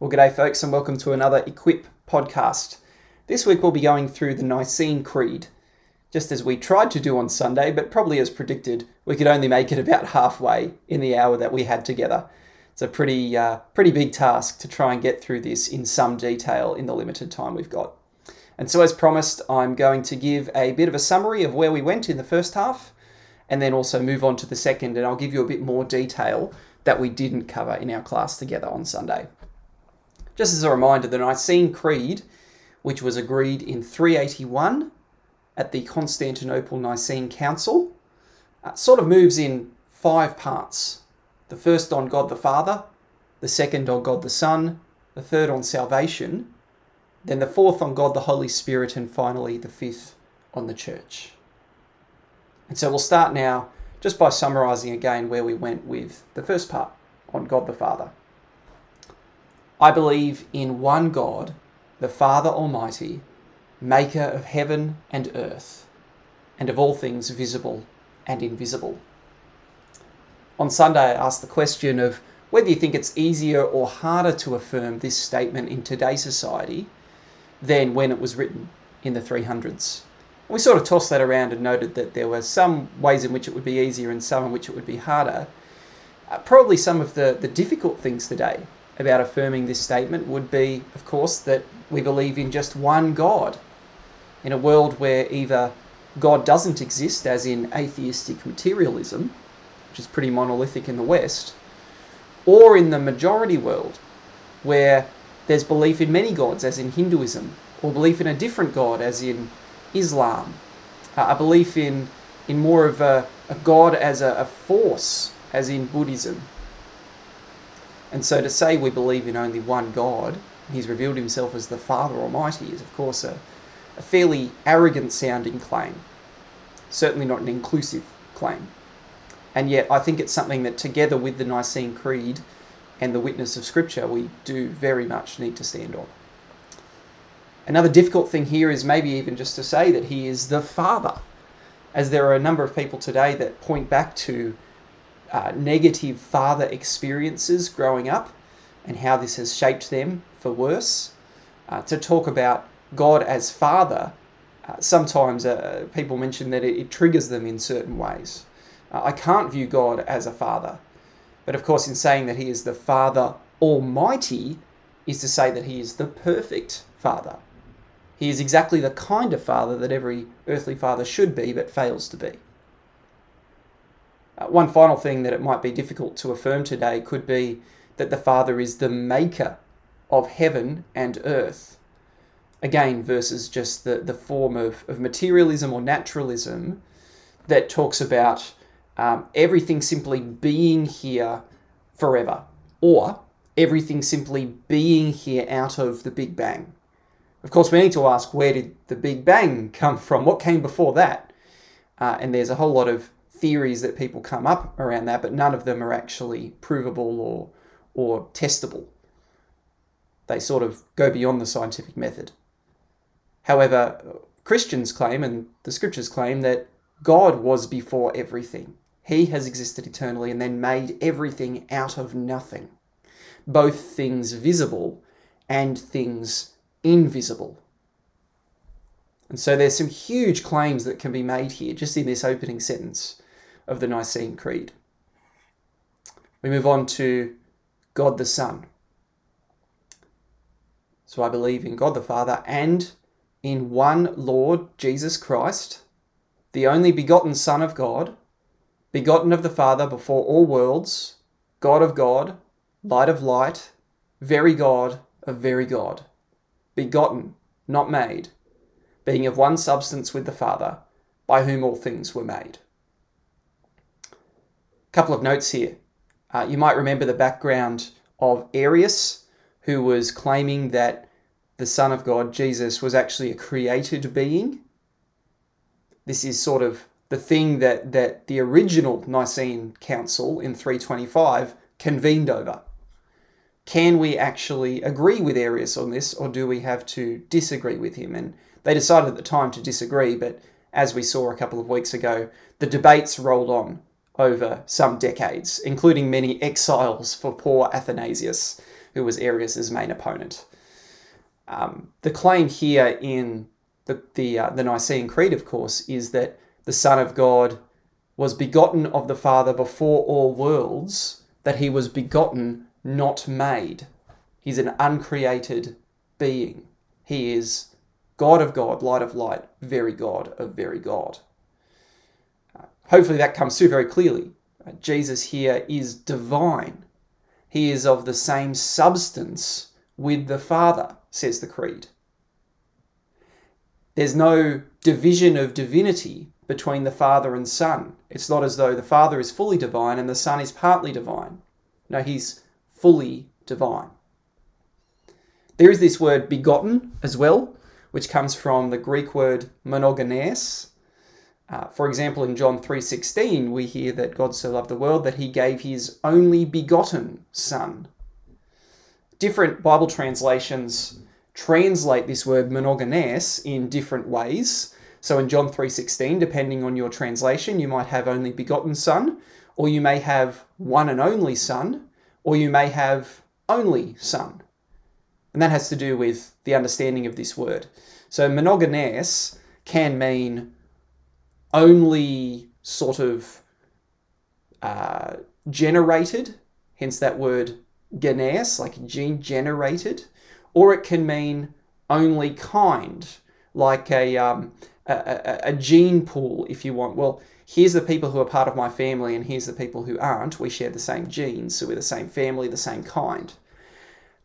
Well, g'day, folks, and welcome to another Equip podcast. This week we'll be going through the Nicene Creed, just as we tried to do on Sunday, but probably as predicted, we could only make it about halfway in the hour that we had together. It's a pretty, uh, pretty big task to try and get through this in some detail in the limited time we've got. And so, as promised, I'm going to give a bit of a summary of where we went in the first half, and then also move on to the second, and I'll give you a bit more detail that we didn't cover in our class together on Sunday. Just as a reminder, the Nicene Creed, which was agreed in 381 at the Constantinople Nicene Council, uh, sort of moves in five parts. The first on God the Father, the second on God the Son, the third on salvation, then the fourth on God the Holy Spirit, and finally the fifth on the church. And so we'll start now just by summarizing again where we went with the first part on God the Father. I believe in one God, the Father Almighty, maker of heaven and earth, and of all things visible and invisible. On Sunday, I asked the question of whether you think it's easier or harder to affirm this statement in today's society than when it was written in the 300s. We sort of tossed that around and noted that there were some ways in which it would be easier and some in which it would be harder. Uh, probably some of the, the difficult things today about affirming this statement would be, of course, that we believe in just one God. In a world where either God doesn't exist, as in atheistic materialism, which is pretty monolithic in the West, or in the majority world, where there's belief in many gods, as in Hinduism, or belief in a different God, as in Islam, uh, a belief in, in more of a, a God as a, a force, as in Buddhism, and so to say we believe in only one God, he's revealed himself as the Father Almighty, is of course a, a fairly arrogant sounding claim. Certainly not an inclusive claim. And yet I think it's something that together with the Nicene Creed and the witness of Scripture, we do very much need to stand on. Another difficult thing here is maybe even just to say that he is the Father, as there are a number of people today that point back to uh, negative father experiences growing up and how this has shaped them for worse. Uh, to talk about God as father, uh, sometimes uh, people mention that it, it, triggers them in certain ways. Uh, I can't view God as a father, but of course, in saying that He is the Father Almighty, is to say that He is the perfect Father. He is exactly the kind of father that every earthly father should be, but fails to be. Uh, one final thing that it might be difficult to affirm today could be that the Father is the maker of heaven and earth. Again, versus just the, the form of, of materialism or naturalism that talks about um, everything simply being here forever, or everything simply being here out of the Big Bang. Of course, we need to ask where did the Big Bang come from? What came before that? Uh, and there's a whole lot of theories that people come up around that, but none of them are actually provable or or testable. They sort of go beyond the scientific method. However, Christians claim and the scriptures claim that God was before everything. He has existed eternally and then made everything out of nothing, both things visible and things invisible. And so there's some huge claims that can be made here just in this opening sentence of the Nicene Creed. We move on to God the Son. So I believe in God the Father and in one Lord Jesus Christ, the only begotten Son of God, begotten of the Father before all worlds, God of God, light of light, very God of very God, begotten, not made, being of one substance with the Father, by whom all things were made couple of notes here. Uh, you might remember the background of Arius, who was claiming that the Son of God, Jesus, was actually a created being. This is sort of the thing that, that the original Nicene Council in 325 convened over. Can we actually agree with Arius on this, or do we have to disagree with him? And they decided at the time to disagree, but as we saw a couple of weeks ago, the debates rolled on over some decades, including many exiles for poor Athanasius, who was Arius' main opponent. Um, the claim here in the, the, uh, the Nicene Creed, of course, is that the Son of God was begotten of the Father before all worlds, that he was begotten, not made. He's an uncreated being. He is God of God, light of light, very God of very God. Hopefully that comes through very clearly. Uh, Jesus here is divine. He is of the same substance with the Father, says the Creed. There's no division of divinity between the Father and Son. It's not as though the Father is fully divine and the Son is partly divine. No, he's fully divine. There is this word begotten as well, which comes from the Greek word monogenes. Uh, for example, in John 3:16, we hear that God so loved the world that he gave his only begotten son. Different Bible translations translate this word monogenes in different ways. So in John 3:16, depending on your translation, you might have only begotten son, or you may have one and only son, or you may have only son. And that has to do with the understanding of this word. So monogenes can mean only sort of uh, generated, hence that word genes, like gene generated, or it can mean only kind, like a, um, a, a, a gene pool, if you want. Well, here's the people who are part of my family, and here's the people who aren't. We share the same genes, so we're the same family, the same kind.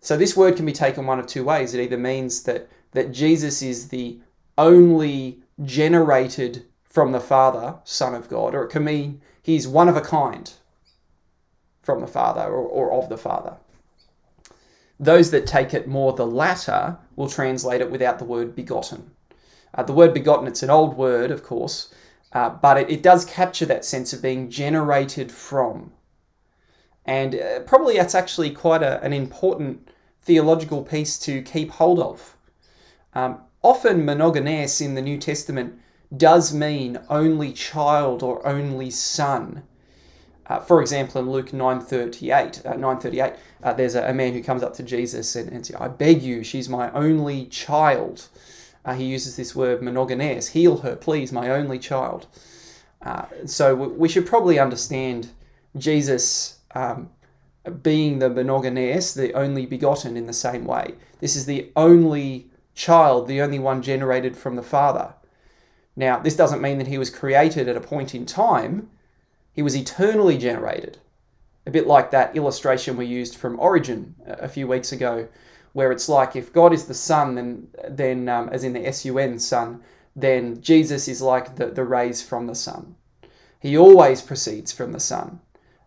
So this word can be taken one of two ways. It either means that that Jesus is the only generated from the Father, Son of God, or it can mean he's one of a kind from the Father or, or of the Father. Those that take it more the latter will translate it without the word begotten. Uh, the word begotten, it's an old word, of course, uh, but it, it does capture that sense of being generated from. And uh, probably that's actually quite a, an important theological piece to keep hold of. Um, often, monogenes in the New Testament does mean only child or only son. Uh, for example, in Luke 9.38, uh, 938, uh, there's a, a, man who comes up to Jesus and, and says, I beg you, she's my only child. Uh, he uses this word monogenes, heal her, please, my only child. Uh, so we should probably understand Jesus um, being the monogenes, the only begotten in the same way. This is the only child, the only one generated from the Father. Now, this doesn't mean that he was created at a point in time, he was eternally generated. A bit like that illustration we used from Origen a few weeks ago, where it's like if God is the sun, then, then um, as in the S-U-N, Son, then Jesus is like the, the rays from the sun. He always proceeds from the sun.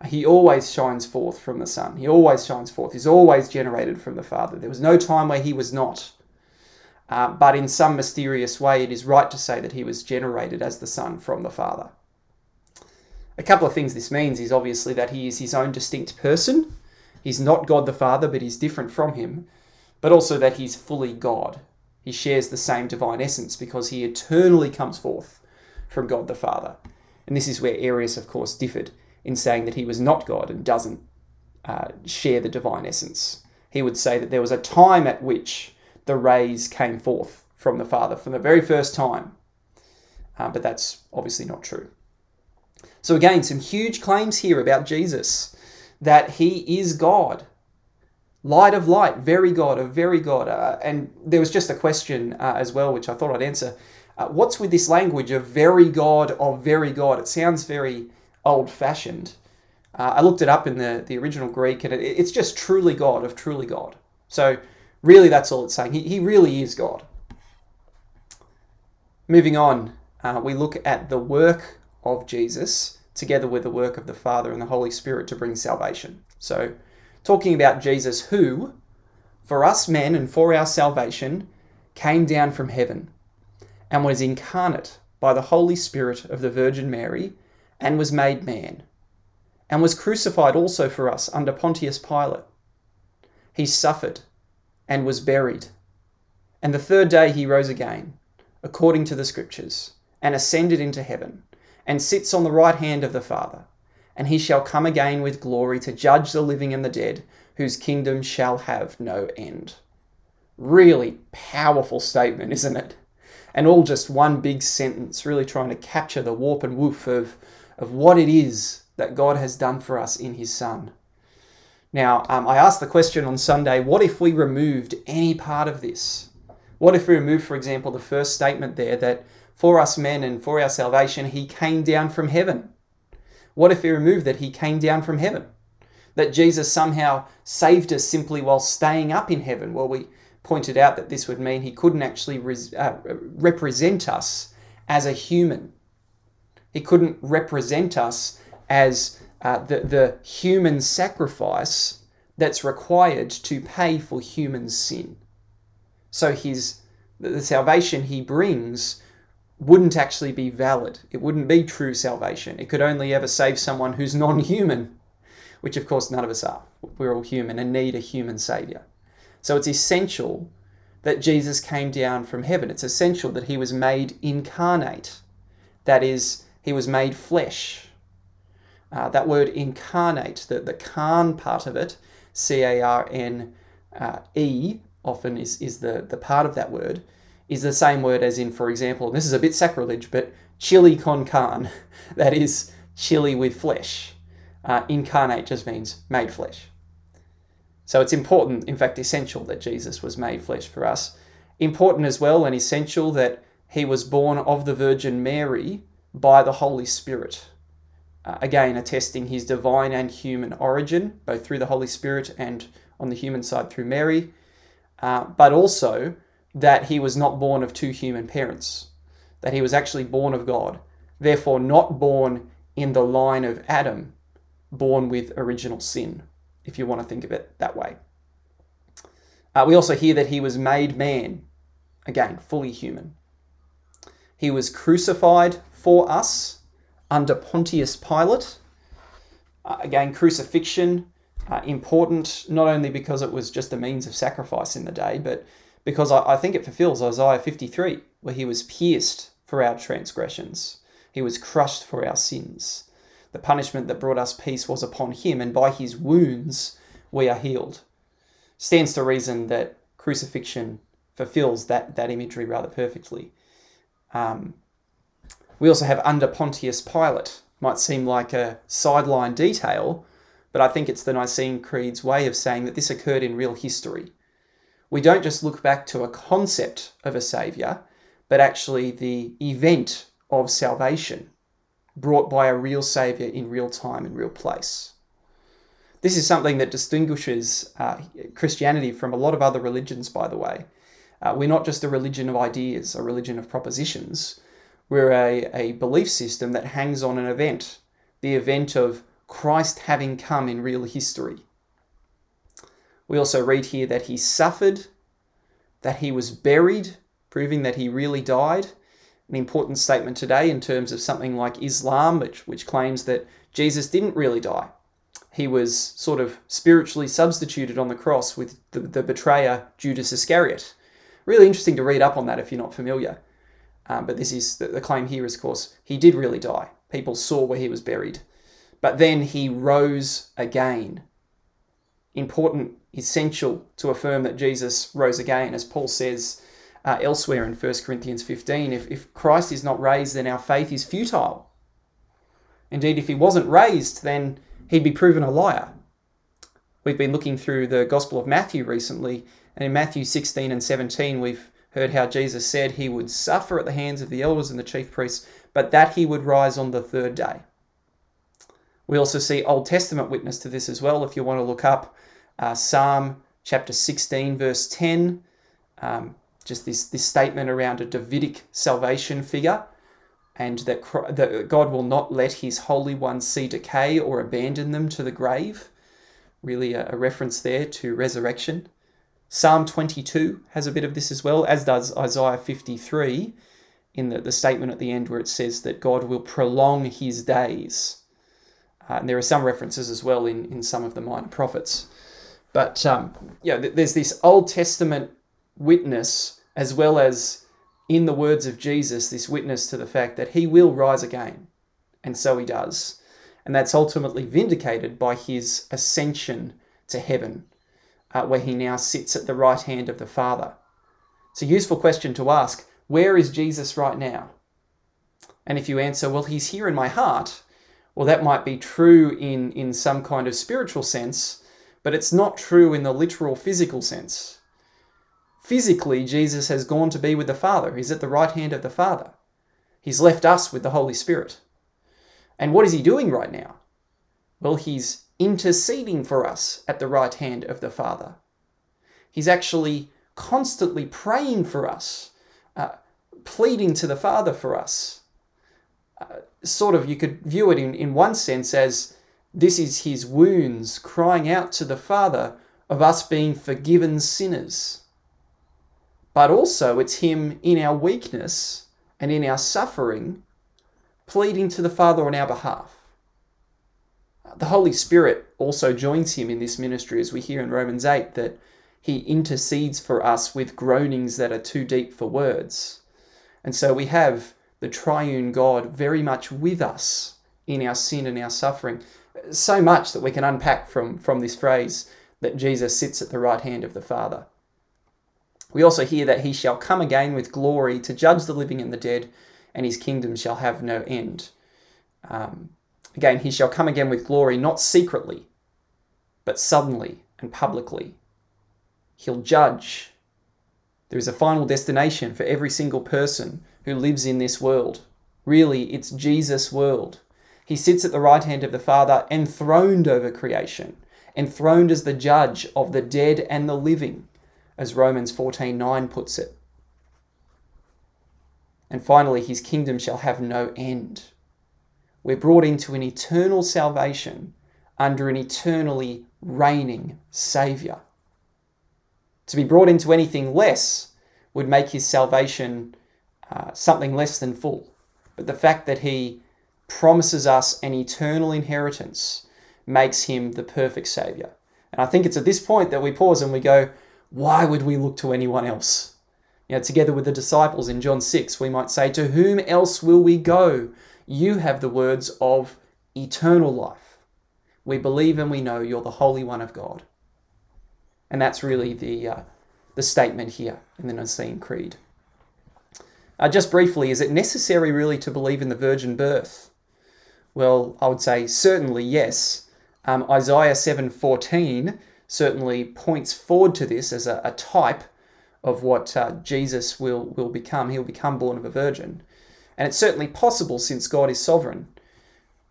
He always shines forth from the sun. He always shines forth. He's always generated from the Father. There was no time where he was not. Uh, but in some mysterious way, it is right to say that he was generated as the Son from the Father. A couple of things this means is obviously that he is his own distinct person. He's not God the Father, but he's different from him. But also that he's fully God. He shares the same divine essence because he eternally comes forth from God the Father. And this is where Arius, of course, differed in saying that he was not God and doesn't uh, share the divine essence. He would say that there was a time at which the rays came forth from the Father for the very first time. Uh, but that's obviously not true. So, again, some huge claims here about Jesus that he is God, light of light, very God, a very God. Uh, and there was just a question uh, as well, which I thought I'd answer. Uh, what's with this language of very God, of very God? It sounds very old fashioned. Uh, I looked it up in the, the original Greek and it, it's just truly God of truly God. So, really, that's all it's saying. He, he really is God. Moving on, uh, we look at the work of Jesus together with the work of the Father and the Holy Spirit to bring salvation. So, talking about Jesus, who, for us men and for our salvation, came down from heaven and was incarnate by the Holy Spirit of the Virgin Mary and was made man, and was crucified also for us under Pontius Pilate. He suffered and was buried, and the third day he rose again, according to the Scriptures, and ascended into heaven, and sits on the right hand of the Father. And he shall come again with glory to judge the living and the dead, whose kingdom shall have no end. Really powerful statement, isn't it? And all just one big sentence, really trying to capture the warp and woof of, of what it is that God has done for us in His Son. Now, um, I asked the question on Sunday what if we removed any part of this? What if we removed, for example, the first statement there that for us men and for our salvation, He came down from heaven? What if we removed that He came down from heaven? That Jesus somehow saved us simply while staying up in heaven? Well, we pointed out that this would mean He couldn't actually res- uh, represent us as a human. He couldn't represent us as uh, the, the human sacrifice that's required to pay for human sin. So his the salvation he brings wouldn't actually be valid. It wouldn't be true salvation. It could only ever save someone who's non-human, which of course none of us are. We're all human and need a human savior. So it's essential that Jesus came down from heaven. It's essential that he was made incarnate. That is, he was made flesh. Uh, that word incarnate, the, the carn part of it, C A R N uh, E, often is, is the, the part of that word, is the same word as in, for example, this is a bit sacrilege, but chili con carne, that is chili with flesh. Uh, incarnate just means made flesh. So it's important, in fact, essential that Jesus was made flesh for us. Important as well and essential that he was born of the Virgin Mary by the Holy Spirit uh, again attesting his divine and human origin, both through the Holy Spirit and on the human side through Mary, uh, but also that he was not born of two human parents, that he was actually born of God, therefore not born in the line of Adam, born with original sin, if you want to think of it that way. Uh, we also hear that he was made man, again, fully human. He was crucified for us under Pontius Pilate. Uh, again, crucifixion, uh, important not only because it was just a means of sacrifice in the day, but because I, I think it fulfills Isaiah 53, where he was pierced for our transgressions, he was crushed for our sins. The punishment that brought us peace was upon him, and by his wounds we are healed. Stands to reason that crucifixion fulfills that, that imagery rather perfectly. Um, we also have under Pontius Pilate. Might seem like a sideline detail, but I think it's the Nicene Creed's way of saying that this occurred in real history. We don't just look back to a concept of a saviour, but actually the event of salvation brought by a real saviour in real time and real place. This is something that distinguishes uh, Christianity from a lot of other religions, by the way. Uh, we're not just a religion of ideas, a religion of propositions. We're a, a belief system that hangs on an event, the event of Christ having come in real history. We also read here that he suffered, that he was buried, proving that he really died. An important statement today in terms of something like Islam, which, which claims that Jesus didn't really die. He was sort of spiritually substituted on the cross with the, the betrayer Judas Iscariot. Really interesting to read up on that if you're not familiar. Um, but this is the, the claim here is, of course, he did really die. People saw where he was buried. But then he rose again. Important, essential to affirm that Jesus rose again, as Paul says uh, elsewhere in 1 Corinthians 15. If, if Christ is not raised, then our faith is futile. Indeed, if he wasn't raised, then he'd be proven a liar. We've been looking through the Gospel of Matthew recently, and in Matthew 16 and 17, we've heard how Jesus said he would suffer at the hands of the elders and the chief priests, but that he would rise on the third day. We also see Old Testament witness to this as well. If you want to look up uh, Psalm chapter 16, verse 10, um, just this, this statement around a Davidic salvation figure, and that, that God will not let his holy ones see decay or abandon them to the grave. Really, a, a reference there to resurrection. Psalm 22 has a bit of this as well, as does Isaiah 53 in the, the statement at the end where it says that God will prolong his days. Uh, and there are some references as well in, in some of the minor prophets. But um, yeah, there's this Old Testament witness as well as in the words of Jesus, this witness to the fact that he will rise again. And so he does. And that's ultimately vindicated by his ascension to heaven, uh, where he now sits at the right hand of the Father. It's a useful question to ask where is Jesus right now? And if you answer, well, he's here in my heart, well, that might be true in, in some kind of spiritual sense, but it's not true in the literal physical sense. Physically, Jesus has gone to be with the Father. He's at the right hand of the Father. He's left us with the Holy Spirit. And what is he doing right now? Well, he's interceding for us at the right hand of the Father. He's actually constantly praying for us, uh, pleading to the Father for us. Uh, sort of, you could view it in, in one sense as this is his wounds crying out to the Father of us being forgiven sinners. But also, it's him in our weakness and in our suffering pleading to the Father on our behalf. The Holy Spirit also joins him in this ministry, as we hear in Romans 8, that he intercedes for us with groanings that are too deep for words. And so we have the triune God very much with us in our sin and our suffering. So much that we can unpack from, from this phrase that Jesus sits at the right hand of the Father. We also hear that he shall come again with glory to judge the living and the dead, and his kingdom shall have no end. Um, again, he shall come again with glory, not secretly, but suddenly and publicly. He'll judge. There is a final destination for every single person who lives in this world. Really, it's Jesus' world. He sits at the right hand of the Father, enthroned over creation, enthroned as the judge of the dead and the living, as Romans 14:9 puts it. And finally, his kingdom shall have no end. We're brought into an eternal salvation under an eternally reigning Saviour. To be brought into anything less would make his salvation uh, something less than full. But the fact that he promises us an eternal inheritance makes him the perfect Saviour. And I think it's at this point that we pause and we go, why would we look to anyone else? You know, together with the disciples in John 6, we might say, To whom else will we go? You have the words of eternal life. We believe and we know you're the Holy One of God. And that's really the, uh, the statement here in the Nicene Creed. Uh, just briefly, is it necessary really to believe in the virgin birth? Well, I would say certainly yes. Um, Isaiah 7:14 certainly points forward to this as a, a type of what uh, Jesus will, will become. He'll become born of a virgin. And it's certainly possible since God is sovereign.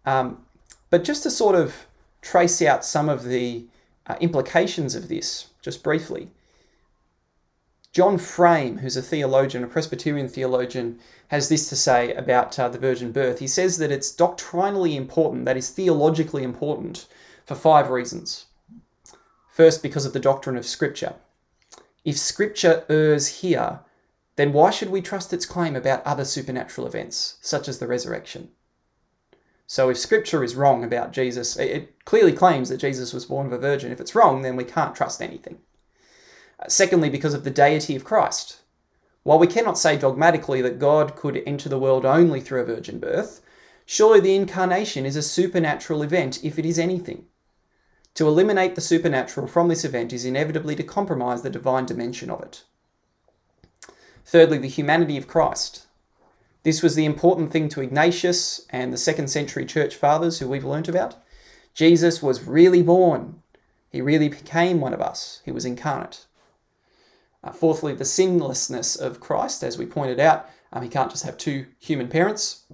Um, but just to sort of trace out some of the uh, implications of this, just briefly, John Frame, who's a theologian, a Presbyterian theologian, has this to say about uh, the virgin birth. He says that it's doctrinally important, that is theologically important, for five reasons. First, because of the doctrine of Scripture. If Scripture errs here, then why should we trust its claim about other supernatural events, such as the resurrection? So if Scripture is wrong about Jesus, it clearly claims that Jesus was born of a virgin. If it's wrong, then we can't trust anything. Uh, secondly, because of the deity of Christ. While we cannot say dogmatically that God could enter the world only through a virgin birth, surely the incarnation is a supernatural event if it is anything. To eliminate the supernatural from this event is inevitably to compromise the divine dimension of it. Thirdly, the humanity of Christ. This was the important thing to Ignatius and the second century church fathers who we've learnt about. Jesus was really born. He really became one of us. He was incarnate. Uh, fourthly, the sinlessness of Christ, as we pointed out. Um, he can't just have two human parents,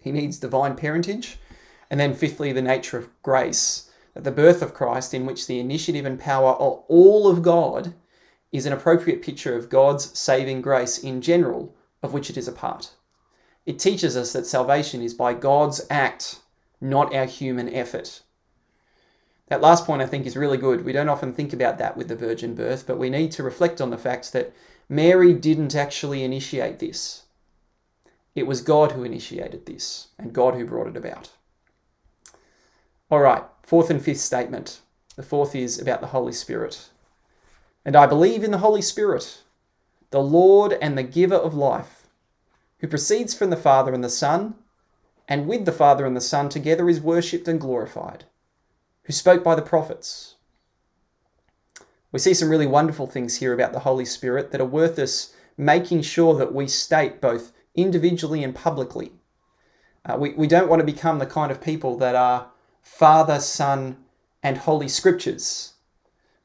he needs divine parentage. And then, fifthly, the nature of grace that the birth of Christ, in which the initiative and power of all of God is an appropriate picture of God's saving grace in general, of which it is a part. It teaches us that salvation is by God's act, not our human effort. That last point I think is really good. We don't often think about that with the virgin birth, but we need to reflect on the fact that Mary didn't actually initiate this. It was God who initiated this and God who brought it about. All right, Fourth and fifth statement. The fourth is about the Holy Spirit. And I believe in the Holy Spirit, the Lord and the giver of life, who proceeds from the Father and the Son, and with the Father and the Son together is worshipped and glorified, who spoke by the prophets. We see some really wonderful things here about the Holy Spirit that are worth us making sure that we state both individually and publicly. Uh, we, we don't want to become the kind of people that are Father, Son, and Holy Scriptures,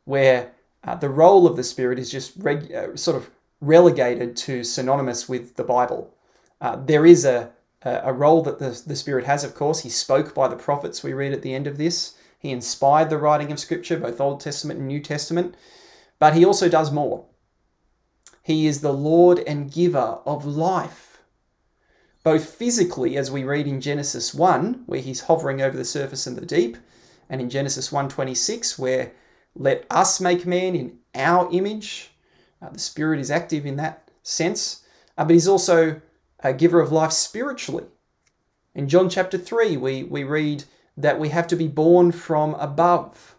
where uh, the role of the Spirit is just reg- uh, sort of relegated to synonymous with the Bible. Uh, there is a, a role that the, the Spirit has, of course. He spoke by the prophets, we read at the end of this. He inspired the writing of Scripture, both Old Testament and New Testament. But he also does more. He is the Lord and giver of life. Both physically, as we read in Genesis 1, where he's hovering over the surface of the deep, and in Genesis 1:26, where let us make man in our image. Uh, the Spirit is active in that sense, uh, but he's also a giver of life spiritually. In John chapter 3, we, we read that we have to be born from above,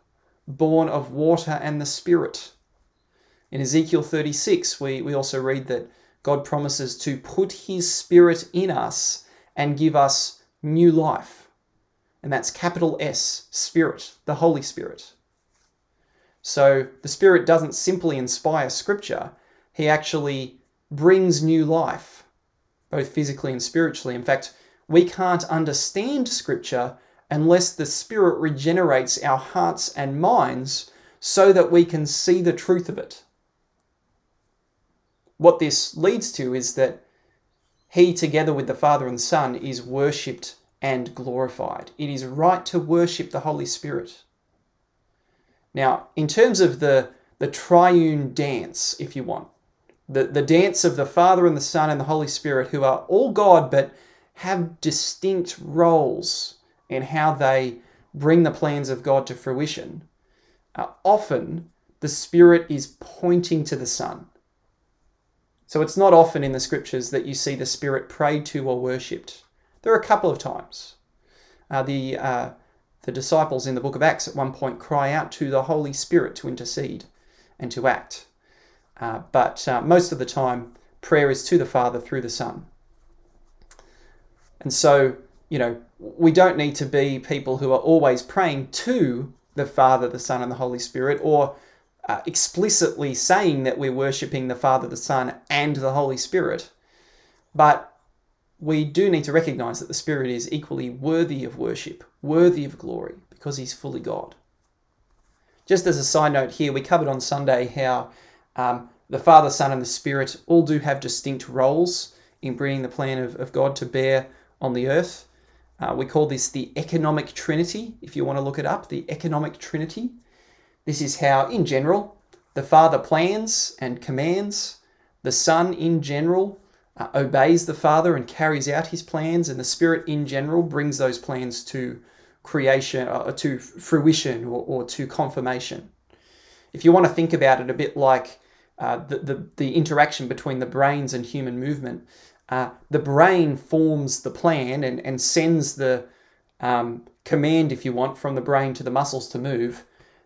born of water and the Spirit. In Ezekiel 36, we, we also read that God promises to put his Spirit in us and give us new life. And that's capital S, Spirit, the Holy Spirit. So the Spirit doesn't simply inspire Scripture, He actually brings new life, both physically and spiritually. In fact, we can't understand Scripture unless the Spirit regenerates our hearts and minds so that we can see the truth of it. What this leads to is that He, together with the Father and Son, is worshipped and glorified. It is right to worship the Holy Spirit. Now, in terms of the, the triune dance, if you want, the, the dance of the Father and the Son and the Holy Spirit, who are all God but have distinct roles in how they bring the plans of God to fruition, uh, often the Spirit is pointing to the Son. So it's not often in the scriptures that you see the Spirit prayed to or worshipped. There are a couple of times. Uh, the, uh, the disciples in the book of Acts at one point cry out to the Holy Spirit to intercede and to act. Uh, but uh, most of the time, prayer is to the Father through the Son. And so, you know, we don't need to be people who are always praying to the Father, the Son, and the Holy Spirit, or uh, explicitly saying that we're worshipping the Father, the Son, and the Holy Spirit. But we do need to recognize that the Spirit is equally worthy of worship, worthy of glory, because he's fully God. Just as a side note here, we covered on Sunday how um, the Father, Son, and the Spirit all do have distinct roles in bringing the plan of, of God to bear on the earth. Uh, we call this the economic trinity, if you want to look it up, the economic trinity. This is how, in general, the Father plans and commands, the Son, in general, uh, obeys the Father and carries out his plans, and the Spirit, in general, brings those plans to creation, uh, to fruition, or, or to confirmation. If you want to think about it a bit like uh, the, the, the interaction between the brains and human movement, uh, the brain forms the plan and, and sends the um, command, if you want, from the brain to the muscles to move.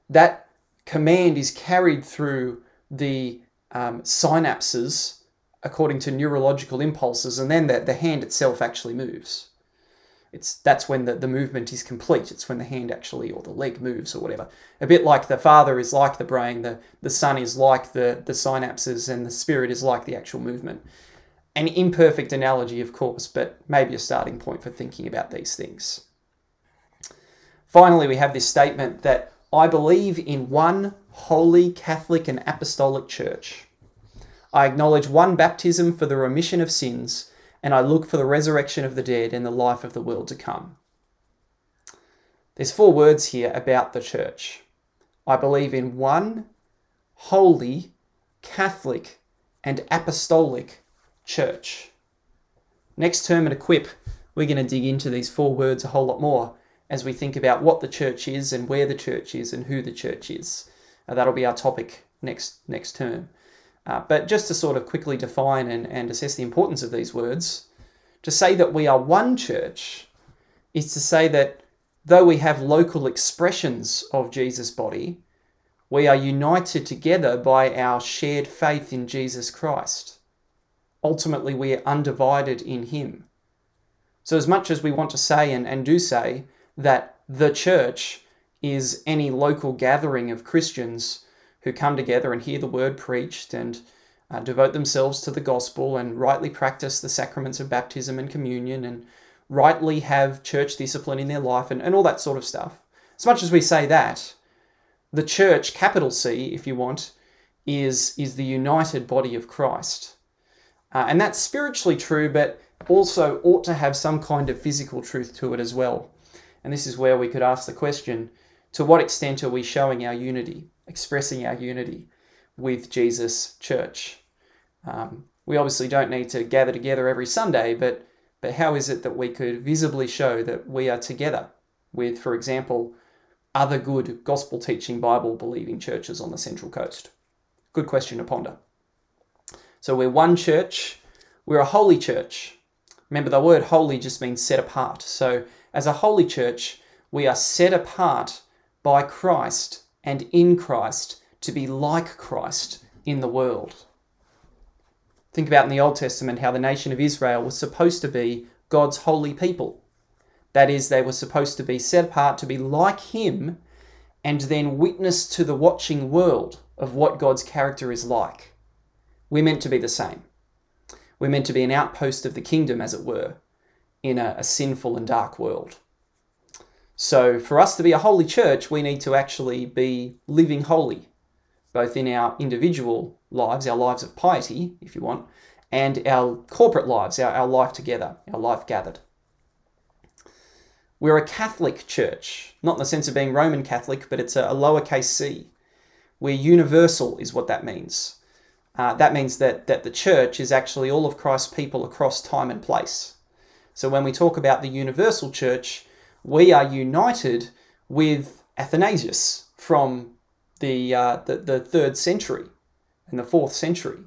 That command is carried through the um, synapses according to neurological impulses, and then the, the hand itself actually moves. It's that's when the, the movement is complete. It's when the hand actually or the leg moves or whatever. A bit like the father is like the brain, the, the son is like the, the synapses, and the spirit is like the actual movement an imperfect analogy, of course, but maybe a starting point for thinking about these things. Finally, we have this statement that I believe in one holy Catholic and Apostolic Church. I acknowledge one baptism for the remission of sins, and I look for the resurrection of the dead and the life of the world to come. There's four words here about the church. I believe in one holy, Catholic, and apostolic church. Next term at Equip, we're going to dig into these four words a whole lot more as we think about what the church is and where the church is and who the church is. Uh, that'll be our topic next next term. Uh, but just to sort of quickly define and, and assess the importance of these words, to say that we are one church is to say that though we have local expressions of Jesus' body, we are united together by our shared faith in Jesus Christ ultimately we are undivided in Him. So, as much as we want to say and, and do say that the church is any local gathering of Christians who come together and hear the word preached and uh, devote themselves to the gospel and rightly practice the sacraments of baptism and communion and rightly have church discipline in their life and, and all that sort of stuff. As much as we say that, the church, capital C, if you want, is, is the united body of Christ. Uh, and that's spiritually true, but also ought to have some kind of physical truth to it as well. And this is where we could ask the question to what extent are we showing our unity, expressing our unity with Jesus' church? Um, we obviously don't need to gather together every Sunday, but, but how is it that we could visibly show that we are together with, for example, other good gospel teaching, Bible believing churches on the Central Coast? Good question to ponder. So we're one church, we're a holy church. Remember, the word holy just means set apart. So as a holy church, we are set apart by Christ and in Christ to be like Christ in the world. Think about in the Old Testament how the nation of Israel was supposed to be God's holy people. That is, they were supposed to be set apart to be like Him and then witness to the watching world of what God's character is like. We're meant to be the same. We're meant to be an outpost of the kingdom, as it were, in a, a sinful and dark world. So, for us to be a holy church, we need to actually be living holy, both in our individual lives, our lives of piety, if you want, and our corporate lives, our, our life together, our life gathered. We're a Catholic church, not in the sense of being Roman Catholic, but it's a, a lowercase c. We're universal, is what that means. Uh, that means that, that the church is actually all of Christ's people across time and place. So when we talk about the universal church, we are united with Athanasius from the, uh, the, the third century and the fourth century.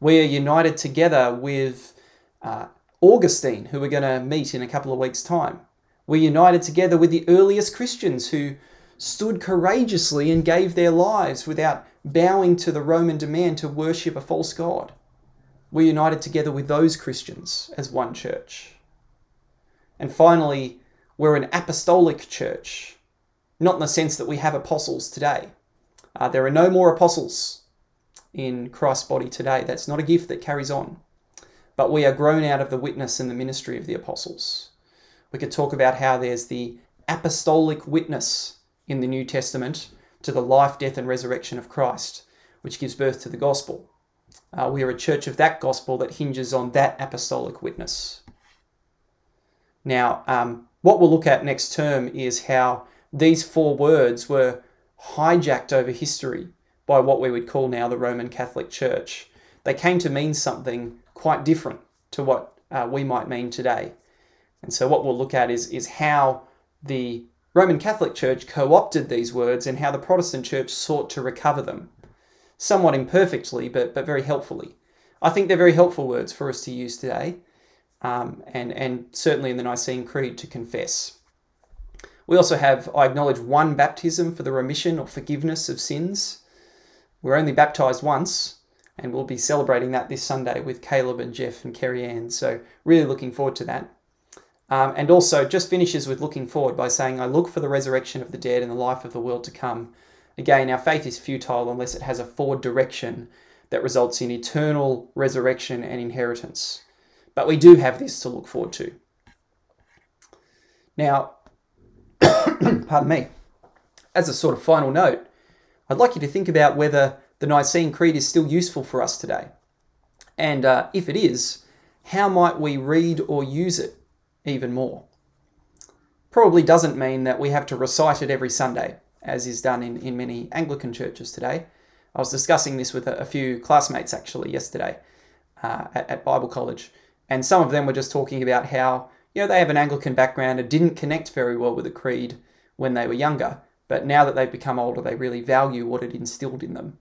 We are united together with uh, Augustine, who we're going to meet in a couple of weeks' time. We're united together with the earliest Christians who stood courageously and gave their lives without bowing to the Roman demand to worship a false god. We're united together with those Christians as one church. And finally, we're an apostolic church, not in the sense that we have apostles today. Uh, there are no more apostles in Christ's body today. That's not a gift that carries on. But we are grown out of the witness and the ministry of the apostles. We could talk about how there's the apostolic witness in the New Testament to the life, death, and resurrection of Christ, which gives birth to the gospel. Uh, we are a church of that gospel that hinges on that apostolic witness. Now, um, what we'll look at next term is how these four words were hijacked over history by what we would call now the Roman Catholic Church. They came to mean something quite different to what uh, we might mean today. And so, what we'll look at is, is how the Roman Catholic Church co opted these words and how the Protestant Church sought to recover them. Somewhat imperfectly, but, but very helpfully. I think they're very helpful words for us to use today, um, and, and certainly in the Nicene Creed to confess. We also have, I acknowledge, one baptism for the remission or forgiveness of sins. We're only baptized once, and we'll be celebrating that this Sunday with Caleb and Jeff and Kerry Ann. So, really looking forward to that. Um, and also just finishes with looking forward by saying, I look for the resurrection of the dead and the life of the world to come. Again, our faith is futile unless it has a forward direction that results in eternal resurrection and inheritance. But we do have this to look forward to. Now, pardon me, as a sort of final note, I'd like you to think about whether the Nicene Creed is still useful for us today. And uh, if it is, how might we read or use it even more. Probably doesn't mean that we have to recite it every Sunday, as is done in, in many Anglican churches today. I was discussing this with a, a few classmates actually yesterday uh, at, at Bible college, and some of them were just talking about how you know they have an Anglican background and didn't connect very well with the creed when they were younger, but now that they've become older, they really value what it instilled in them.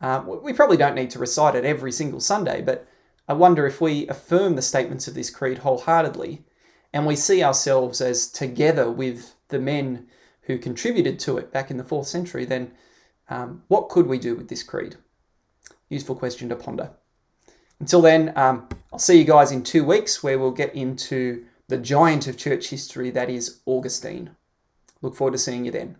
Uh, we probably don't need to recite it every single Sunday, but I wonder if we affirm the statements of this creed wholeheartedly and we see ourselves as together with the men who contributed to it back in the fourth century, then um, what could we do with this creed? Useful question to ponder. Until then, um, I'll see you guys in two weeks where we'll get into the giant of church history that is Augustine. Look forward to seeing you then.